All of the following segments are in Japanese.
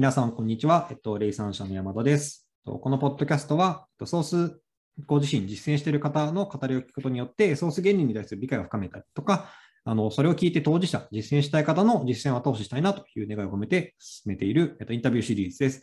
皆さん、こんにちは。えっと、霊産者の山田です。このポッドキャストは、ソース、ご自身実践している方の語りを聞くことによって、ソース原理に対する理解を深めたりとか、あのそれを聞いて当事者、実践したい方の実践を後押ししたいなという願いを込めて進めている、えっと、インタビューシリーズです。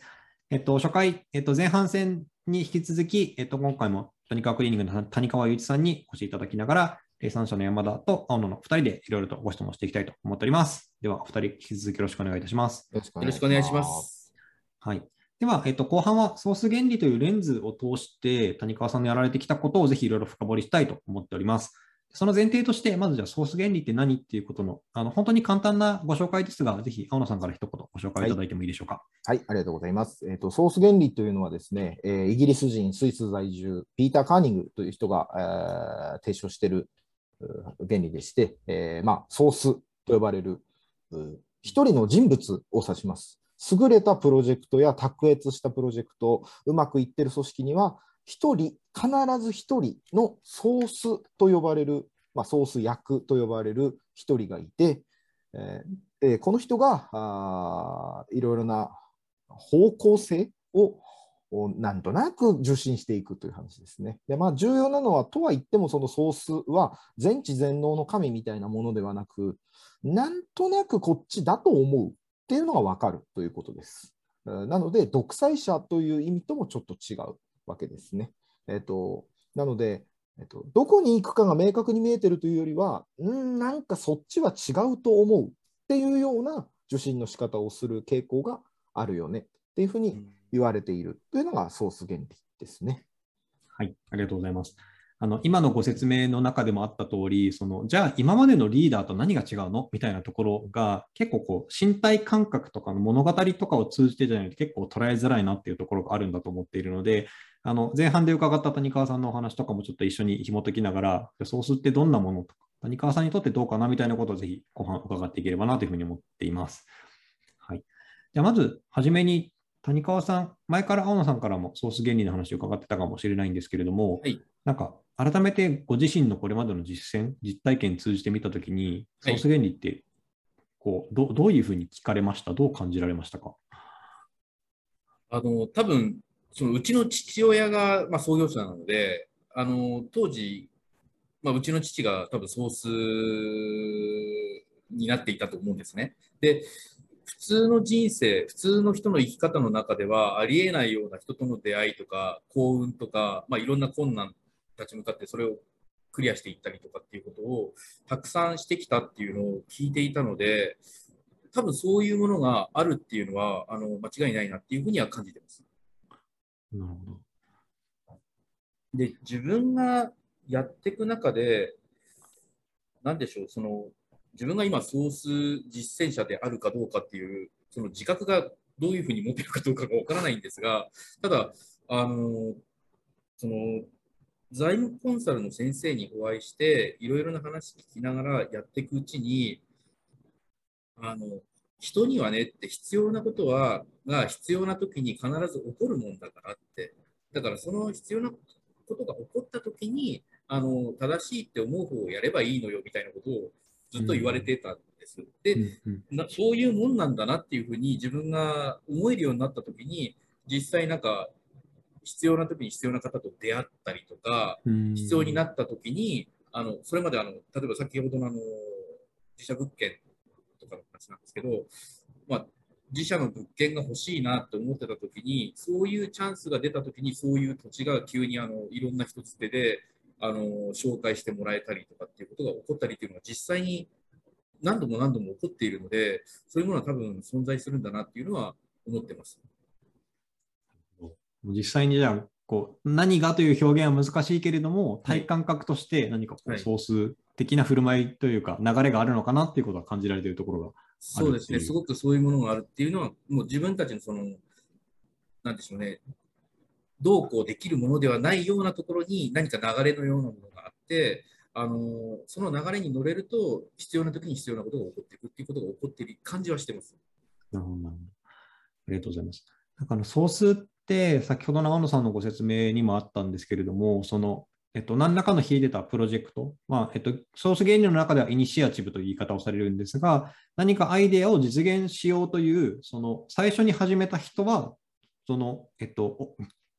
えっと、初回、えっと、前半戦に引き続き、えっと、今回も谷川クリーニングの谷川雄一さんにお越しいただきながら、生産者の山田と青野の2人でいろいろとご質問していきたいと思っております。では、お二人引き続きよろしくお願いいたします。よろしくお願いしま。す。はい。では、えっと、後半はソース原理というレンズを通して、谷川さんのやられてきたことをぜひいろいろ深掘りしたいと思っております。その前提として、まずじゃあソース原理って何っていうことの、あの本当に簡単なご紹介ですが、ぜひ青野さんから一言ご紹介いただいてもいいでしょうか。はい、ありがとうございます。えっ、と、ソース原理というのはですね、えーイギリス人、スイス在住、ピーター・カーニングという人が、えー提唱しているう原理でして、えーまあ、ソースと呼ばれる一人の人物を指します。優れたプロジェクトや卓越したプロジェクト、うまくいってる組織には、一人、必ず一人のソースと呼ばれる、まあ、ソース役と呼ばれる一人がいて、えーこの人がいろいろな方向性をおなんとなく受信していくという話ですね。で、まあ、重要なのは、とは言っても、そのソースは全知全能の神みたいなものではなく、なんとなくこっちだと思うっていうのが分かるということです。なので、独裁者という意味ともちょっと違うわけですね。えっとなので、えっと、どこに行くかが明確に見えてるというよりは、んなんかそっちは違うと思うっていうような受信の仕方をする傾向があるよねっていうふうに言われているというのがソース原理ですね。はい、ありがとうございます。あの今のご説明の中でもあった通り、そのじゃあ今までのリーダーと何が違うの？みたいなところが結構こう身体感覚とかの物語とかを通じてじゃないと結構捉えづらいなっていうところがあるんだと思っているので、あの前半で伺った谷川さんのお話とかもちょっと一緒に紐解きながら、ソースってどんなものとか、谷川さんにとってどうかなみたいなことをぜひ後半伺っていければなというふうに思っています。はい。じゃあまずはじめに谷川さん、前から青野さんからもソース原理の話を伺ってたかもしれないんですけれども、はい。なんか改めてご自身のこれまでの実践、実体験通じてみたときに、ソはい。ース原理ってこうどどういうふうに聞かれました？どう感じられましたか？あの、多分、そのうちの父親が、まあ、創業者なので、あの、当時、まあ、うちの父が多分ソースになっていたと思うんですね。で、普通の人生、普通の人の生き方の中ではありえないような人との出会いとか幸運とか、まあ、いろんな困難立ち向かってそれをクリアしていったりとかっていうことをたくさんしてきたっていうのを聞いていたので、多分そういうものがあるっていうのはあの間違いないなっていうふうには感じてます。なるほど。で、自分がやっていく中で、なんでしょう、その自分が今ソース実践者であるかどうかっていう、その自覚がどういうふうに持てるかどうかがわからないんですが、ただ、あの、その、財務コンサルの先生にお会いして、いろいろな話聞きながらやっていくうちに、あの、人にはねって必要なことは、が必要な時に必ず起こるもんだからって。だからその必要なことが起こった時に、あの、正しいって思う方をやればいいのよみたいなことをずっと言われてたんです。で、なそういうもんなんだなっていうふうに自分が思えるようになった時に、実際なんか必要な時に必要な方と出会ったりとか、うん。必要になった時に、あのそれまであの例えば先ほどのあの自社物件とかの話なんですけど、まあ、自社の物件が欲しいなと思ってた時に、そういうチャンスが出た時に、そういう土地が急にあのいろんな人つてであの紹介してもらえたりとかっていうことが起こったりっていうのが実際に何度も何度も起こっているので、そういうものは多分存在するんだなっていうのは思ってます。実際にじゃあこう何がという表現は難しいけれども、はい体感覚として何かこはいうソース的な振る舞いというか、流れがあるのかなっていうことは感じられているところが。そうですね、すごくそういうものがあるっていうのは、もう自分たちのその、なんでしょうね、どうこうできるものではないようなところに何か流れのようなものがあって、あのその流れに乗れると、必要な時に必要なことが起こっていくっていうことが起こっている感じはしてます。なるほどなるほどありがとうございます。なんかあのソースって、先ほどの青野さんのご説明にもあったんですけれども、そのえっと、何らかの秀でたプロジェクト、まあえっと、ソース原理の中ではイニシアチブという言い方をされるんですが、何かアイデアを実現しようという、その最初に始めた人は、その、えっと、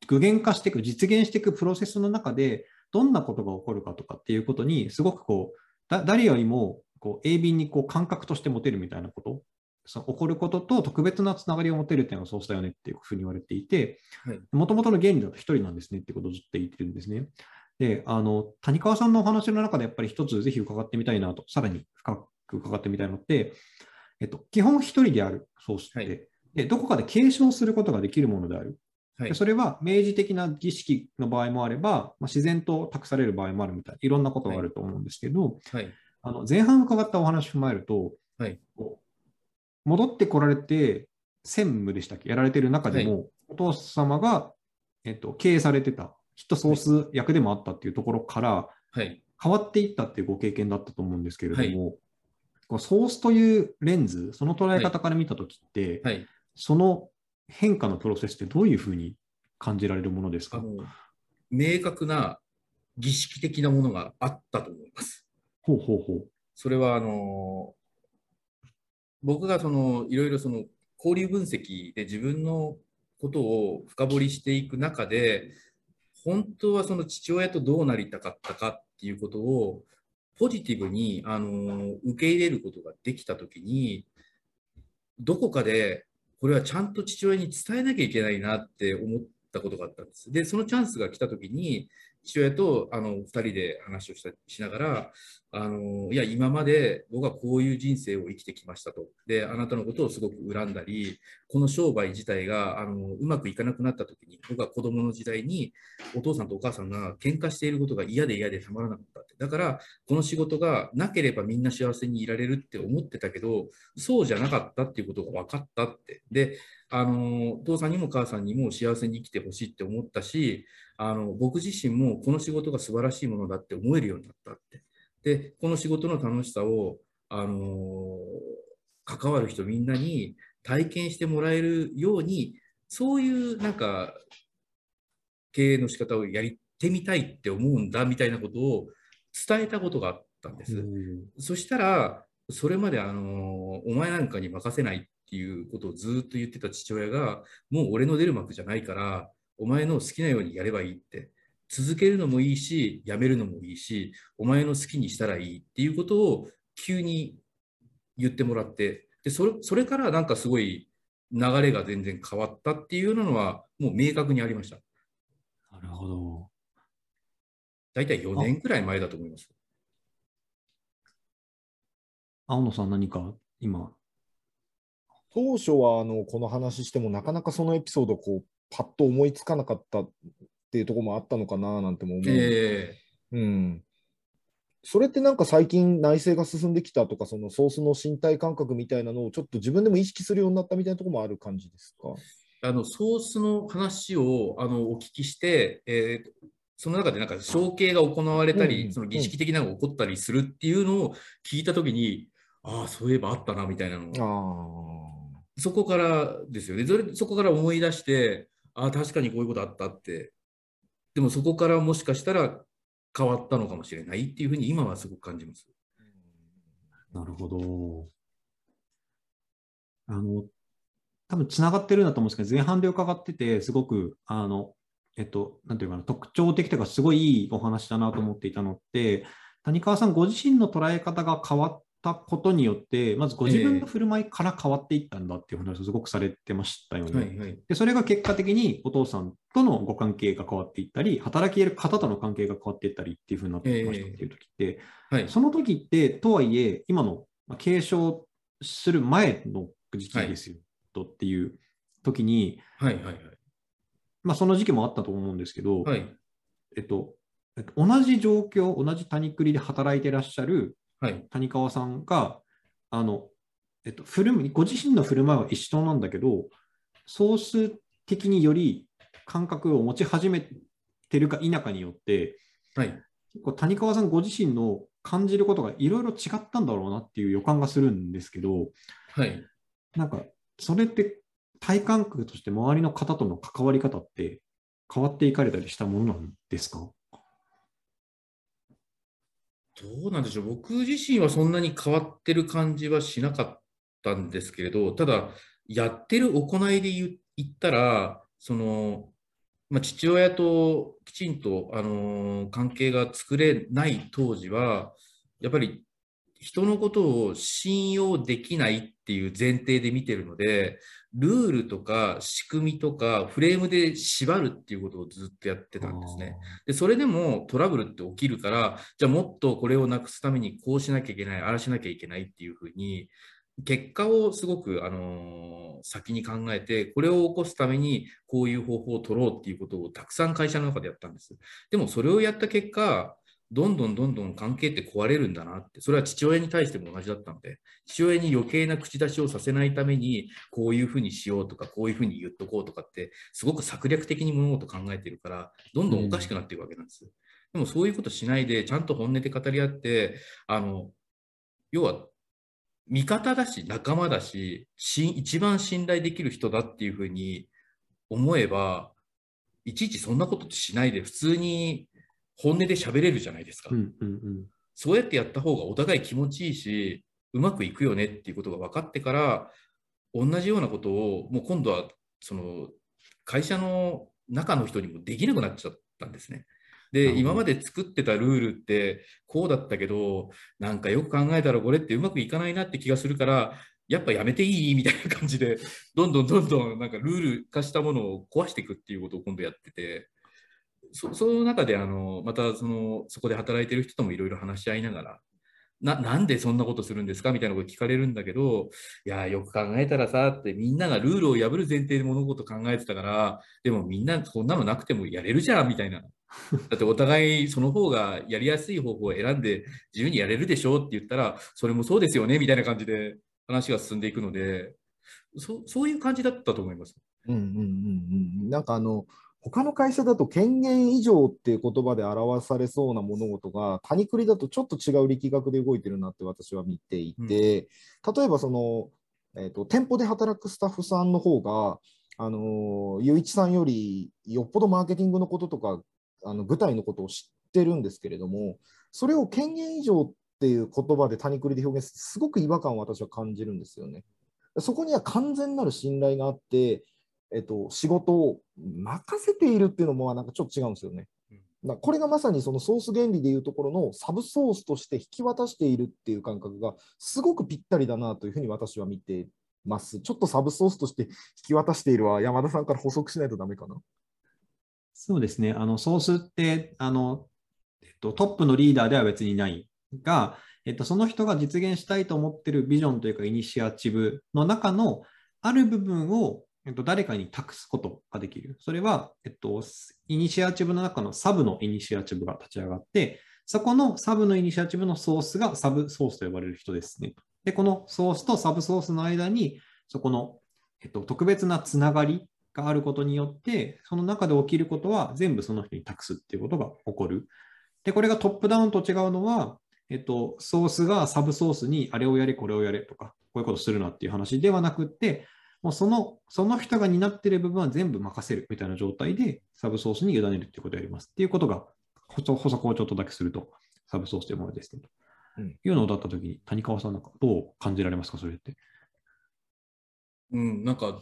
具現化していく、実現していくプロセスの中で、どんなことが起こるかとかっていうことに、すごくこう、誰よりもこう鋭敏にこう感覚として持てるみたいなこと、その起こることと特別なつながりを持てるっていうのがソースだよねっていうふうに言われていて、もともとの原理だと1人なんですねってことをずっと言ってるんですね。で、あの、谷川さんのお話の中でやっぱり一つぜひ伺ってみたいなと、さらに深く伺ってみたいのって、えっと、基本一人であるソースって、はい、で、どこかで継承することができるものである。はい、それは明示的な儀式の場合もあれば、まあ、自然と託される場合もあるみたい。いろんなことがあると思うんですけど、はい、あの前半伺ったお話を踏まえると、はい、戻ってこられて専務でしたっけ？やられてる中でも、お父様が、えっと、経営されてたきっとソース役でもあったっていうところから、変わっていったっていうご経験だったと思うんですけれども、こうソースというレンズ、その捉え方から見たときって、その変化のプロセスってどういうふうに感じられるものですか？明確な儀式的なものがあったと思います。ほうほうほう。それはあの僕がそのいろいろその交流分析で自分のことを深掘りしていく中で本当はその父親とどうなりたかったかっていうことをポジティブにあの受け入れることができたときにどこかでこれはちゃんと父親に伝えなきゃいけないなって思ったことがあったんです。で、そのチャンスが来たときに、父親とあの2人で話をしたしながら、あのいや、今まで僕はこういう人生を生きてきましたと。で、あなたのことをすごく恨んだり、この商売自体があのうまくいかなくなった時に、僕は子供の時代にお父さんとお母さんが喧嘩していることが嫌で嫌でたまらなかったって。だから、この仕事がなければみんな幸せにいられるって思ってたけど、そうじゃなかったっていうことが分かったって。で、あのお父さんにも母さんにも幸せに生きてほしいって思ったし、あの僕自身もこの仕事が素晴らしいものだって思えるようになったって。で、この仕事の楽しさを、あの関わる人みんなに体験してもらえるように、そういうなんか経営の仕方をやってみたいって思うんだみたいなことを伝えたことがあったんです。そしたら、それまであのお前なんかに任せないっていうことをずっと言ってた父親が、もう俺の出る幕じゃないから、お前の好きなようにやればいいって。続けるのもいいし、やめるのもいいし、お前の好きにしたらいいっていうことを急に言ってもらって、でそれそれからなんかすごい流れが全然変わったっていうのは、もう明確にありました。なるほど。大体4年くらい前だと思います。青野さん、何か今？当初はあのこの話しても、なかなかそのエピソードこうパッと思いつかなかったっていうところもあったのかななんても思う。えー、うん。それってなんか最近内政が進んできたとか、そのソースの身体感覚みたいなのをちょっと自分でも意識するようになったみたいなところもある感じですか？あのソースの話をあのお聞きして、えー、その中でなんか承継が行われたり、うん、その儀式的なのが起こったりするっていうのを聞いたときに、うん、ああ、そういえばあったなみたいなのそこからですよねそれ。そこから思い出して、ああ、確かにこういうことあったって。でもそこからもしかしたら変わったのかもしれないっていうふうに今はすごく感じます。なるほど。あの、多分つながってるんだと思うんですけど、前半で伺ってて、すごく、あの、えっと、なんていうかな、特徴的というか、すごいいいお話だなと思っていたのって、谷川さんご自身の捉え方が変わったことによって、まずご自分の振る舞いから変わっていったんだっていう話をすごくされてましたよね。はいはい、でそれが結果的にお父さんとのご関係が変わっていったり、働き得る方との関係が変わっていったりっていうふうになってましたっていう時って、えーはい、その時って、とはいえ、今の継承する前の時期ですよ、とっていう時に、はいはいはい。まあ、その時期もあったと思うんですけど、はい。えっと、同じ状況、同じ谷栗で働いてらっしゃる谷川さんが、あの、えっと、振るご自身の振る舞いは一緒なんだけど、ソース的により感覚を持ち始めてるか否かによって、はい、結構谷川さんご自身の感じることがいろいろ違ったんだろうなっていう予感がするんですけど、はい、なんかそれって体感覚として周りの方との関わり方って変わっていかれたりしたものなんですか？どうなんでしょう、僕自身はそんなに変わってる感じはしなかったんですけれど、ただ、やってる行いで言ったら、その、まあ、父親ときちんと、あのー関係が作れない当時は、やっぱり人のことを信用できないっていう前提で見てるので、ルールとか仕組みとかフレームで縛るっていうことをずっとやってたんですね。で、それでもトラブルって起きるから、じゃあもっとこれをなくすためにこうしなきゃいけない、ああしなきゃいけないっていうふうに、結果をすごく、あのー先に考えて、これを起こすためにこういう方法を取ろうっていうことをたくさん会社の中でやったんです。でもそれをやった結果、どんどんどんどん関係って壊れるんだなって、それは父親に対しても同じだったので、父親に余計な口出しをさせないために、こういうふうにしようとか、こういうふうに言っとこうとかって、すごく策略的に物事考えてるから、どんどんおかしくなっていくわけなんです。でもそういうことしないで、ちゃんと本音で語り合って、あの、要は、味方だし、仲間だし、し一番信頼できる人だっていうふうに思えば、いちいちそんなことしないで、普通に本音で喋れるじゃないですか。うんうんうん。そうやってやった方がお互い気持ちいいし、うまくいくよねっていうことが分かってから、同じようなことを、もう今度は、その、会社の中の人にもできなくなっちゃったんですね。で、今まで作ってたルールってこうだったけど、なんかよく考えたらこれってうまくいかないなって気がするから、やっぱやめていい？みたいな感じで、どんどんどんどんなんかルール化したものを壊していくっていうことを今度やってて、そその中であのまたそのそこで働いてる人ともいろいろ話し合いながらな、なんでそんなことするんですかみたいなこと聞かれるんだけど、いや、よく考えたらさって、みんながルールを破る前提で物事を考えてたから、でもみんなそんなのなくてもやれるじゃんみたいな。だってお互いその方がやりやすい方法を選んで自由にやれるでしょうって言ったら、それもそうですよねみたいな感じで話が進んでいくので、そそういう感じだったと思います。うんうんうんうん。なんかあの、他の会社だと権限以上っていう言葉で表されそうな物事が、谷栗だとちょっと違う力学で動いてるなって私は見ていて、例えばその、えーと、店舗で働くスタッフさんの方が、あの、ゆういちさんよりよっぽどマーケティングのこととか、あの具体のことを知ってるんですけれども、それを権限以上っていう言葉で谷栗で表現するすごく違和感を私は感じるんですよね。そこには完全なる信頼があって、えっと、仕事を任せているっていうのもなんかちょっと違うんですよね。だこれがまさにそのソース原理でいうところのサブソースとして引き渡しているっていう感覚がすごくぴったりだなというふうに私は見てます。ちょっとサブソースとして引き渡しているは山田さんから補足しないとダメかな。そうですね。あの、ソースって、あの、えっと、トップのリーダーでは別にないが、えっと、その人が実現したいと思ってるビジョンというか、イニシアチブの中のある部分を、えっと、誰かに託すことができる。それは、えっと、イニシアチブの中のサブのイニシアチブが立ち上がって、そこのサブのイニシアチブのソースがサブソースと呼ばれる人ですね。で、このソースとサブソースの間に、そこの、えっと、特別なつながりがあることによって、その中で起きることは全部その人に託すっていうことが起こる。で、これがトップダウンと違うのは、えっと、ソースがサブソースにあれをやれ、これをやれとか、こういうことするなっていう話ではなくって、もうその、その人が担っている部分は全部任せるみたいな状態で、サブソースに委ねるっていうことをやりますっていうことが、補足をちょっとだけすると、サブソースというものですね。とうんいうのだったときに、谷川さんなんかどう感じられますか、それって？うん、なんか、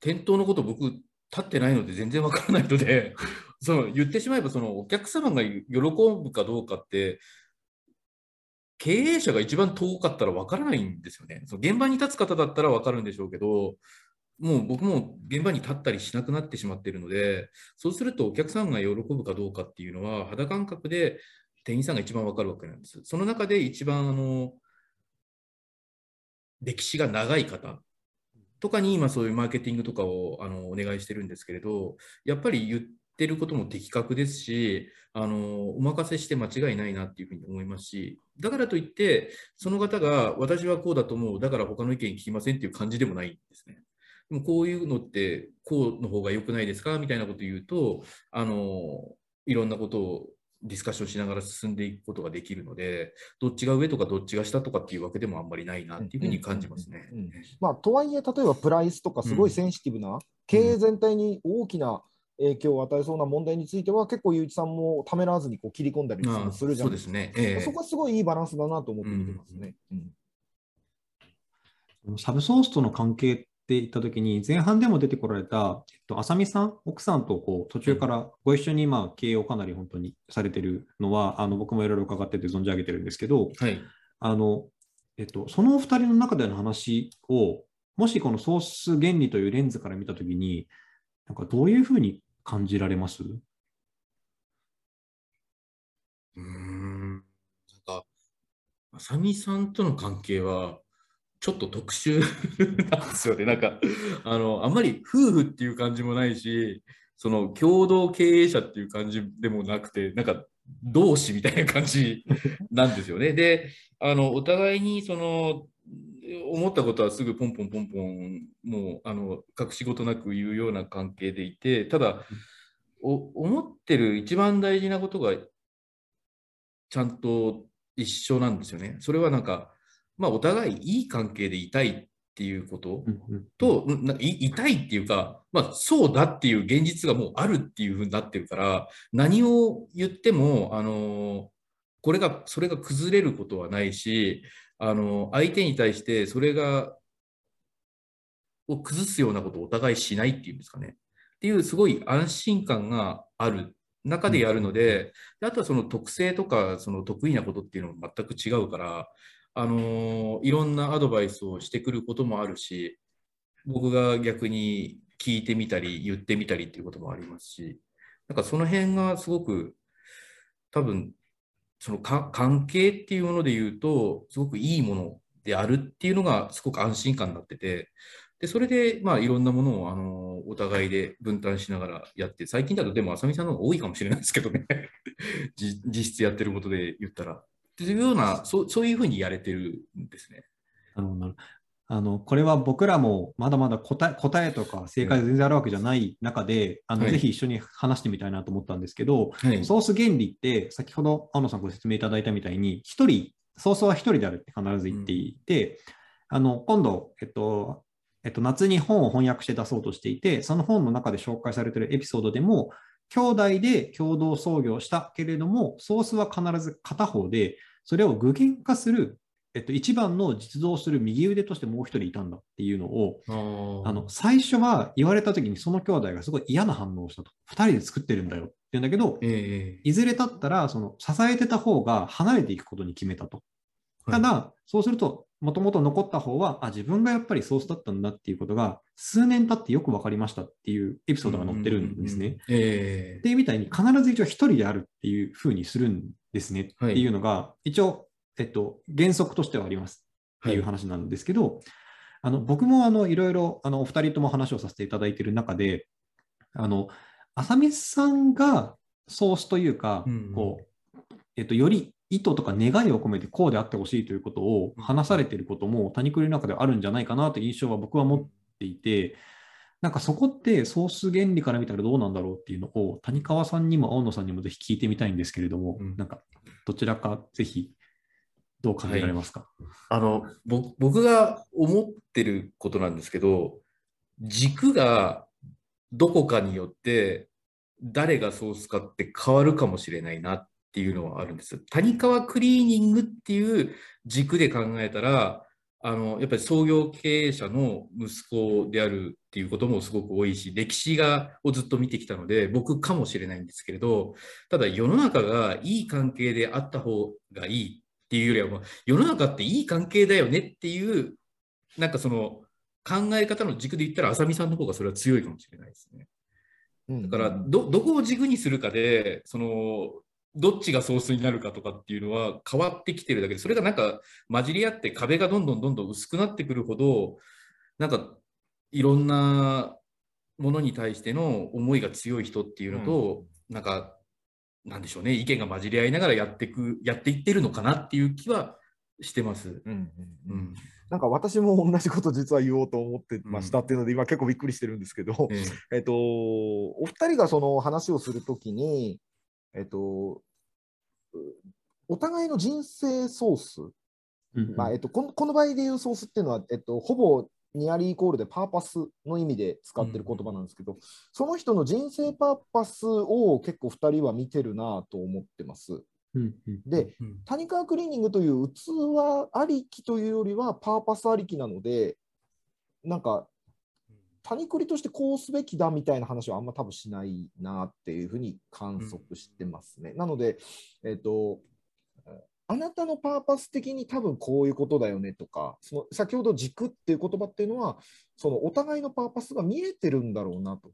店頭のこと僕、立ってないので全然わからないので、その言ってしまえば、そのお客様が喜ぶかどうかって、経営者が一番遠かったらわからないんですよね。その現場に立つ方だったらわかるんでしょうけど、もう僕も現場に立ったりしなくなってしまっているので、そうするとお客さんが喜ぶかどうかっていうのは、肌感覚で店員さんが一番わかるわけなんです。その中で一番あの歴史が長い方とかに今そういうマーケティングとかをあのお願いしてるんですけれど、やっぱり言ってることも的確ですし、あのお任せして間違いないなっていうふうに思いますし、だからといって、その方が私はこうだと思う、だから他の意見聞きませんっていう感じでもないんですね。でもこういうのってこうの方が良くないですか？みたいなことを言うと、あのいろんなことをディスカッションしながら進んでいくことができるので、どっちが上とかどっちが下とかっていうわけでもあんまりないなっていうふうに感じますね。うんうんまあ、とはいえ、例えばプライスとかすごいセンシティブな、経営全体に大きな影響を与えそうな問題については、結構、ゆういちさんもためらわずにこう切り込んだりもするじゃないですか。そうですね。ええそこはすごいいいバランスだなと思って見てますね。うんサブソースとの関係って言ったときに、前半でも出てこられた、えっと、浅見さん、奥さんとこう途中からご一緒にまあ経営をかなり本当にされてるのは、あの僕もいろいろ伺ってて存じ上げてるんですけど、はい。あの、えっと、そのお二人の中での話を、もしこのソース原理というレンズから見たときに、なんかどういうふうに感じられます？うーん。なんか、あさみさんとの関係は、ちょっと特殊 なんですよね。なんか、あの、あんまり夫婦っていう感じもないし、その共同経営者っていう感じでもなくて、なんか同志みたいな感じなんですよね。で、あの、お互いにその、思ったことはすぐポンポンポンポン、もう、あの、隠し事なく言うような関係でいて、ただ、お思ってる一番大事なことがちゃんと一緒なんですよね。それはなんか、まあ、お互いいい関係でいたいっていうことと、い痛いっていうか、まあ、そうだっていう現実がもうあるっていうふうになってるから、何を言っても、あのこれが、それが崩れることはないし、あの相手に対してそれが、を崩すようなことをお互いしないっていうんですかね。っていうすごい安心感がある中でやるので、であとはその特性とかその得意なことっていうのも全く違うから、あのいろんなアドバイスをしてくることもあるし、僕が逆に聞いてみたり言ってみたりっていうこともありますし、なんかその辺がすごく多分そのか関係っていうもので言うと、すごくいいものであるっていうのがすごく安心感になってて、でそれでまあいろんなものをあのお互いで分担しながらやって、最近だとでも浅見さんの方が多いかもしれないですけどね、実質やってることで言ったら。っていうような、そうそういうふうにやれてるんですね。あのなるあのこれは僕らもまだまだ答え答えとか正解が全然あるわけじゃない中で、あのはい。ぜひ一緒に話してみたいなと思ったんですけど、はい。ソース原理って、先ほど青野さんご説明いただいたみたいに、一人、ソースは一人であるって必ず言っていて、あの今度、えっとえっと、夏に本を翻訳して出そうとしていて、その本の中で紹介されているエピソードでも、兄弟で共同創業したけれども、ソースは必ず片方で、それを具現化する、えっと、一番の実動する右腕としてもう一人いたんだっていうのを、あの最初は言われたときにその兄弟がすごい嫌な反応をしたと。二人で作ってるんだよって言うんだけど、えいずれ経ったらその支えてた方が離れていくことに決めたと。えただ、そうすると、もともと残った方は、あ、自分がやっぱりソースだったんだっていうことが、数年経ってよく分かりましたっていうエピソードが載ってるんですね。。えっていうみたいに、必ず一応一人であるっていうふうにするんですねっていうのが、一応、えっと、原則としてはあります。っていう話なんですけど、あの僕もあのいろいろあのお二人とも話をさせていただいている中で、あの浅見さんがソースというか、うんこうえっと、より意図とか願いを込めてこうであってほしいということを話されていることも、谷栗の中ではあるんじゃないかなという印象は僕は持っていて、なんかそこってソース原理から見たらどうなんだろうっていうのを谷川さんにも青野さんにもぜひ聞いてみたいんですけれども、うん。なんかどちらかぜひどう考えられますか、あの僕が思ってることなんですけど、軸がどこかによって誰がソースかって変わるかもしれないなっていうのはあるんです。谷川クリーニングっていう軸で考えたら、あのやっぱり創業経営者の息子であるっていうこともすごく多いし、歴史がをずっと見てきたので、僕かもしれないんですけれど、ただ世の中がいい関係であった方がいいっていうよりはもう、世の中っていい関係だよねっていう、なんかその考え方の軸で言ったら、浅見さんの方がそれは強いかもしれないですね。うんだからど、どこを軸にするかで、その、どっちがソースになるかとかっていうのは変わってきてるだけで、それがなんか混じり合って壁がどんどんどんどん薄くなってくるほど、なんかいろんなものに対しての思いが強い人っていうのと、なんか、なんでしょうね、意見が混じり合いながらやっていく、やっていってるのかなっていう気はしてます。うんうんううん。ん。なんか私も同じこと実は言おうと思ってましたっていうので、今結構びっくりしてるんですけど、ええ。えっと、お二人がその話をするときに、えっと、うお互いの人生ソース、うんまあえっと、このこの場合でいうソースっていうのは、えっと、ほぼニアリーイコールでパーパスの意味で使ってる言葉なんですけど、その人の人生パーパスを結構2人は見てるなと思ってます。うんうんで、うん谷川クリーニングという器ありきというよりはパーパスありきなので、なんか谷栗としてこうすべきだみたいな話はあんま多分しないなっていうふうに観測してますね。なので、えっ、と、あなたのパーパス的に多分こういうことだよねとか、その先ほど軸っていう言葉っていうのは、そのお互いのパーパスが見えてるんだろうなと。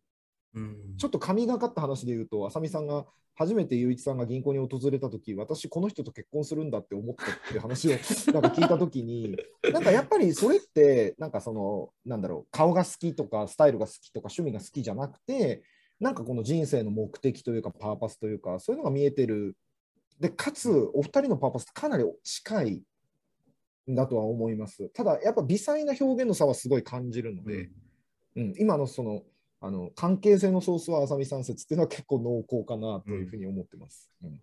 うんちょっと神がかった話で言うと、浅見さんが初めて雄一さんが銀行に訪れたとき、私、この人と結婚するんだって思ったっていう話を なんか聞いたときに、なんかやっぱりそれって、なんかその、なんだろう、顔が好きとか、スタイルが好きとか、趣味が好きじゃなくて、なんかこの人生の目的というか、パーパスというか、そういうのが見えてる。で、かつ、お二人のパーパスかなり近いんだとは思います。ただ、やっぱ微細な表現の差はすごい感じるので、うん、今のそのあの関係性のソースは浅見さん説っていうのは結構濃厚かなというふうに思ってます。うん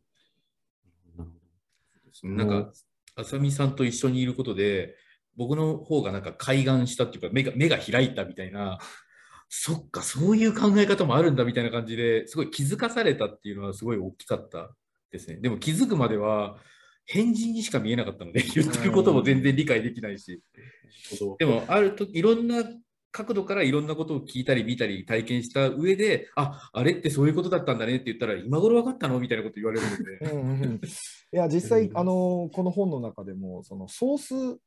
なるなんか、浅見さんと一緒にいることで、僕の方がなんか開眼したっていうか、目が目が開いたみたいな、そっか、そういう考え方もあるんだみたいな感じですごい気づかされたっていうのはすごい大きかったですね。でも気づくまでは、変人にしか見えなかったので、言ってることも全然理解できないし。でも、あるといろんな角度からいろんなことを聞いたり見たり体験した上で、あ、あれってそういうことだったんだねって言ったら、今頃分かったのみたいなこと言われるので。うんうんうんいや実際、うんあのこの本の中でもそのソースっ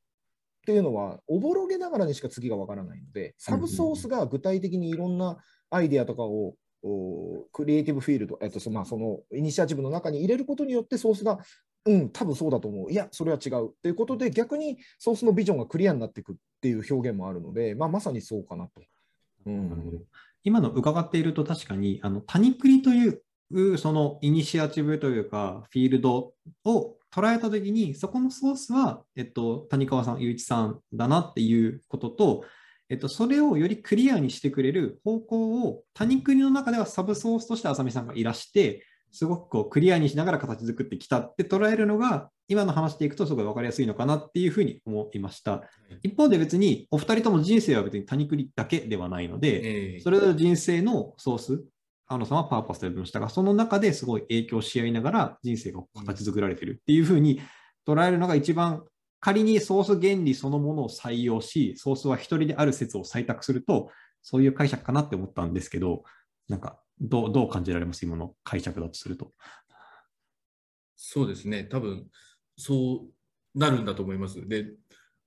ていうのはおぼろげながらにしか次がわからないのでサブソースが具体的にいろんなアイデアとかをおクリエイティブフィールド、えっとまあ、そのイニシアチブの中に入れることによってソースがうん多分そうだと思う。いやそれは違う。っていうことで逆にソースのビジョンがクリアになっていくっていう表現もあるので、まあ、まさにそうかなと。うなるほどん。今の伺っていると確かに、あの、谷栗という、そのイニシアチブというか、フィールドを捉えたときに、そこのソースは、えっと、谷川さん、雄一さんだなっていうことと、えっと、それをよりクリアにしてくれる方向を、谷栗の中ではサブソースとして浅見さんがいらして、すごくこうクリアにしながら形作ってきたって捉えるのが、今の話でいくとすごい分かりやすいのかなっていうふうに思いました。一方で別に、お二人とも人生は別に谷栗だけではないので、ええそれぞれ人生のソース、青野さんはパーパスと呼びましたが、その中ですごい影響し合いながら人生が形作られてるっていうふうに捉えるのが一番、仮にソース原理そのものを採用し、ソースは一人である説を採択すると、そういう解釈かなって思ったんですけど、なんか、どうどう感じられます？今の解釈だとすると。そうですね、多分そうなるんだと思います。で、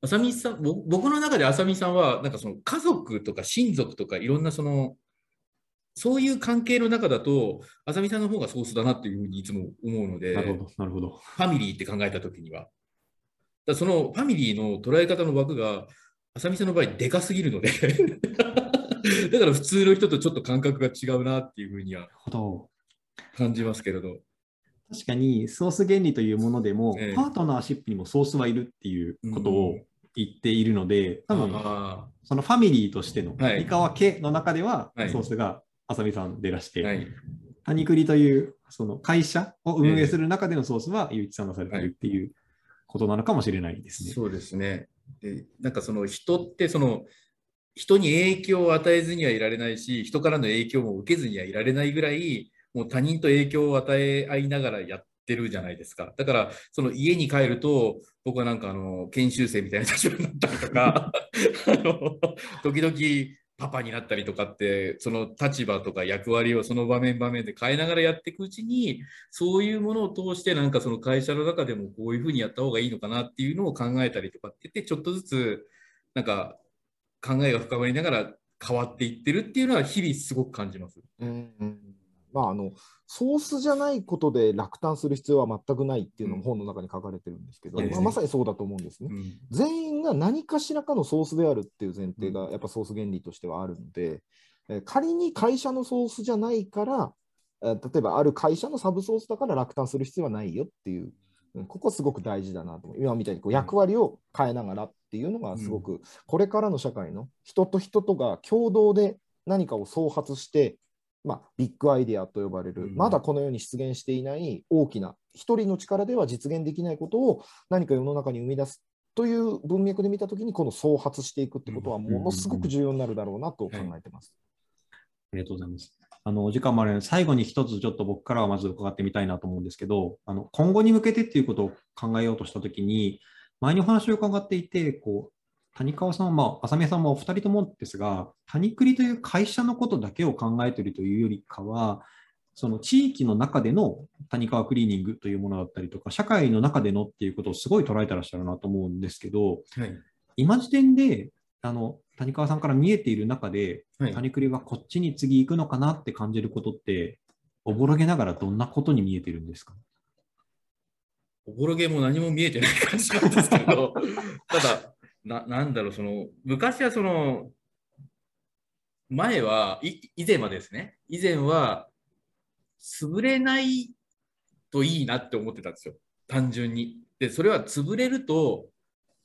浅見さん、ぼ僕の中で浅見さんは、なんかその家族とか親族とかいろんなその、そういう関係の中だと、浅見さんの方がソースだなっていうふうにいつも思うので、なるほど、なるほど。ファミリーって考えたときには。だそのファミリーの捉え方の枠が、浅見さんの場合、でかすぎるので、だから普通の人とちょっと感覚が違うなっていうふうには。感じますけれど。確かにソース原理というものでも、ええパートナーシップにもソースはいるっていうことを言っているので、多分あそのファミリーとしてのはい三河家の中では、はいソースが浅見さんでいらして、あ、はい。谷栗というその会社を運営する中でのソースは、ゆういちさんがされているっていうことなのかもしれないですね。そうですね。でなんかその人ってその人に影響を与えずにはいられないし、人からの影響も受けずにはいられないぐらい、もう他人と影響を与え合いながらやってるじゃないですか。だから、その家に帰ると、僕はなんかあの研修生みたいな立場になったりとか、あの時々パパになったりとかって、その立場とか役割をその場面場面で変えながらやっていくうちに、そういうものを通して、なんかその会社の中でもこういうふうにやった方がいいのかなっていうのを考えたりとかって言って、ちょっとずつ、なんか考えが深まりながら変わっていってるっていうのは、日々すごく感じます。うんまあ、あのソースじゃないことで落胆する必要は全くないっていうのうん。も本の中に書かれてるんですけど、そうですねまあ、まさにそうだと思うんですね。うん。全員が何かしらかのソースであるっていう前提がやっぱソース原理としてはあるので、えー仮に会社のソースじゃないから、えー例えばある会社のサブソースだから落胆する必要はないよっていう、うんここすごく大事だなと。今みたいにこう役割を変えながらっていうのがすごく、これからの社会の人と人とが共同で何かを創発して、まあ、ビッグアイデアと呼ばれる、うんまだこの世に出現していない大きな、一人の力では実現できないことを何か世の中に生み出すという文脈で見たときに、この創発していくってことは、ものすごく重要になるだろうなと考えてます。ありがとうございます。あのお時間もあるので、最後に一つちょっと僕からはまず伺ってみたいなと思うんですけど、あの今後に向けてっていうことを考えようとしたときに、前にお話を伺っていて、こう谷川さん、まあ、浅見さんもお二人ともですが、谷栗という会社のことだけを考えているというよりかは、その地域の中での谷川クリーニングというものだったりとか、社会の中でのっていうことをすごい捉えてらっしゃるなと思うんですけど、はい、今時点であの谷川さんから見えている中で、はい。谷栗はこっちに次行くのかなって感じることって、おぼろげながらどんなことに見えてるんですか？おぼろげも何も見えてない感じなんですけど、ただ、ななんだろう、その、昔はその、前は、以前はですね、以前は、潰れないといいなって思ってたんですよ、単純に。で、それは潰れると、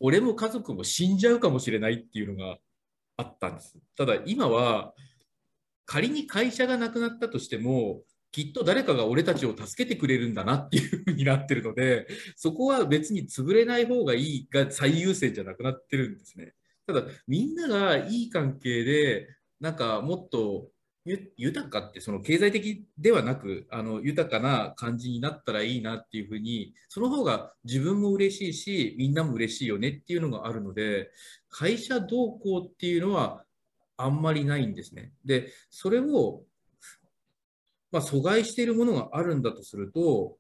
俺も家族も死んじゃうかもしれないっていうのがあったんです。ただ、今は、仮に会社がなくなったとしても、きっと誰かが俺たちを助けてくれるんだなっていうふうになってるので、そこは別に潰れない方がいいが最優先じゃなくなってるんですね。ただ、みんながいい関係で、なんかもっと豊かって、その経済的ではなく、あの豊かな感じになったらいいなっていうふうに、その方が自分も嬉しいし、みんなも嬉しいよねっていうのがあるので、会社動向っていうのはあんまりないんですね。で、それをまあ、阻害しているものがあるんだとすると、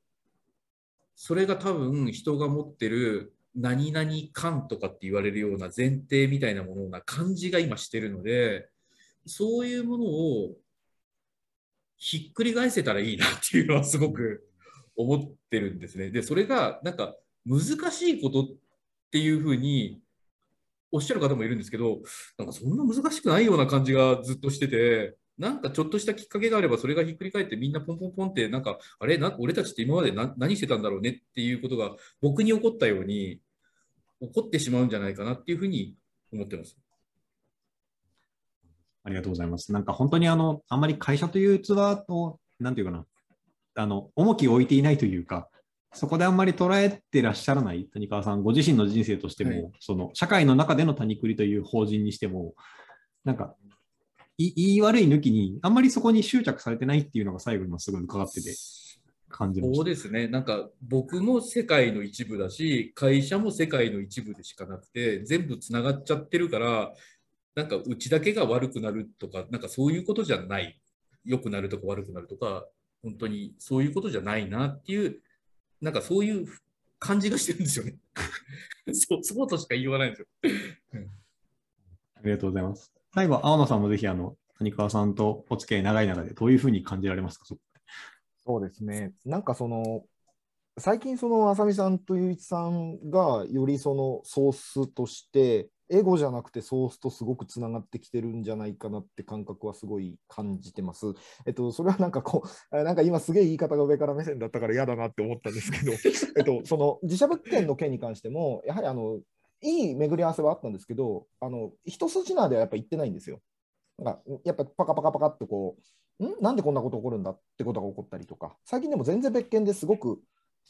それが多分人が持ってる何々感とかって言われるような前提みたいなものな感じが今してるので、そういうものをひっくり返せたらいいなっていうのはすごく思ってるんですね。で、それがなんか難しいことっていうふうにおっしゃる方もいるんですけど、なんかそんな難しくないような感じがずっとしてて、なんかちょっとしたきっかけがあれば、それがひっくり返って、みんなポンポンポンって、なんか、あれ？な、俺たちって今までな何してたんだろうねっていうことが、僕に起こったように、起こってしまうんじゃないかなっていうふうに思ってます。ありがとうございます。なんか本当にあの、あんまり会社という器を、なんていうかな、あの、重きを置いていないというか、そこであんまり捉えてらっしゃらない谷川さん、ご自身の人生としても、はいその社会の中での谷栗という法人にしても、なんか、い言い悪い抜きに、あんまりそこに執着されてないっていうのが最後にもすごい伺ってて感じました。そうですね、なんか僕も世界の一部だし、会社も世界の一部でしかなくて、全部つながっちゃってるから、なんかうちだけが悪くなるとか、なんかそういうことじゃない、良くなるとか悪くなるとか、本当にそういうことじゃないなっていう、なんかそういう感じがしてるんですよね。そうそうとしか言いようがないんですよ。ありがとうございます。最後、青野さんもぜひ、あの、谷川さんとお付き合い長い中で、どういうふうに感じられますか？そそうですね。なんかその、最近その浅見さんと雄一さんがよりそのソースとして、エゴじゃなくてソースとすごくつながってきてるんじゃないかなって感覚はすごい感じてます。えっと、それはなんかこう、あなんか今すげえ言い方が上から目線だったから嫌だなって思ったんですけど、えっと、その自社物件の件に関しても、やはりあの、いい巡り合わせはあったんですけど、あの、一筋縄ではやっぱ行ってないんですよ。なんかやっぱパカパカパカっとこう、ん？なんでこんなこと起こるんだってことが起こったりとか、最近でも全然別件ですごく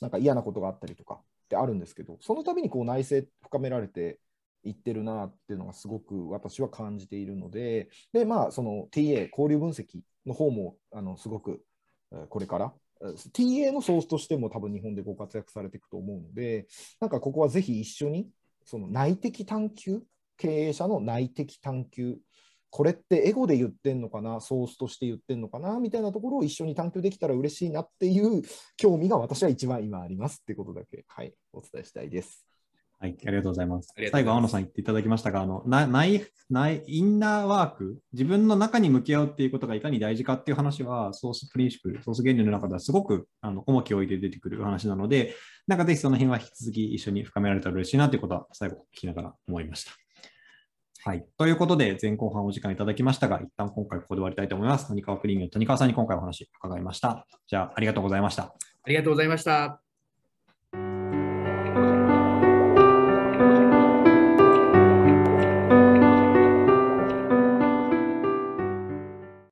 なんか嫌なことがあったりとかってあるんですけど、その度にこう内政深められていってるなっていうのがすごく私は感じているので、で、まあ、その TA、交流分析の方もあのすごくこれから、TA のソースとしても多分日本でご活躍されていくと思うので、なんかここはぜひ一緒にその内的探求、経営者の内的探求、これってエゴで言ってんのかな、ソースとして言ってんのかな？みたいなところを一緒に探求できたら嬉しいなっていう興味が私は一番今ありますってことだけ、はい、お伝えしたいです。はい、ありがとうございます。ます最後、青野さん言っていただきましたが、あのな内内インナーワーク、自分の中に向き合うっていうことがいかに大事かっていう話は、ソースプリンシプル、ソース原理の中ではすごくあの重きを置いて出てくる話なので、なんかぜひその辺は引き続き一緒に深められたら嬉しいなということは最後聞きながら思いました。はい。ということで、前後半お時間いただきましたが、一旦今回ここで終わりたいと思います。谷川クリーンの谷川さんに今回お話伺いました。じゃあ、ありがとうございました。ありがとうございました。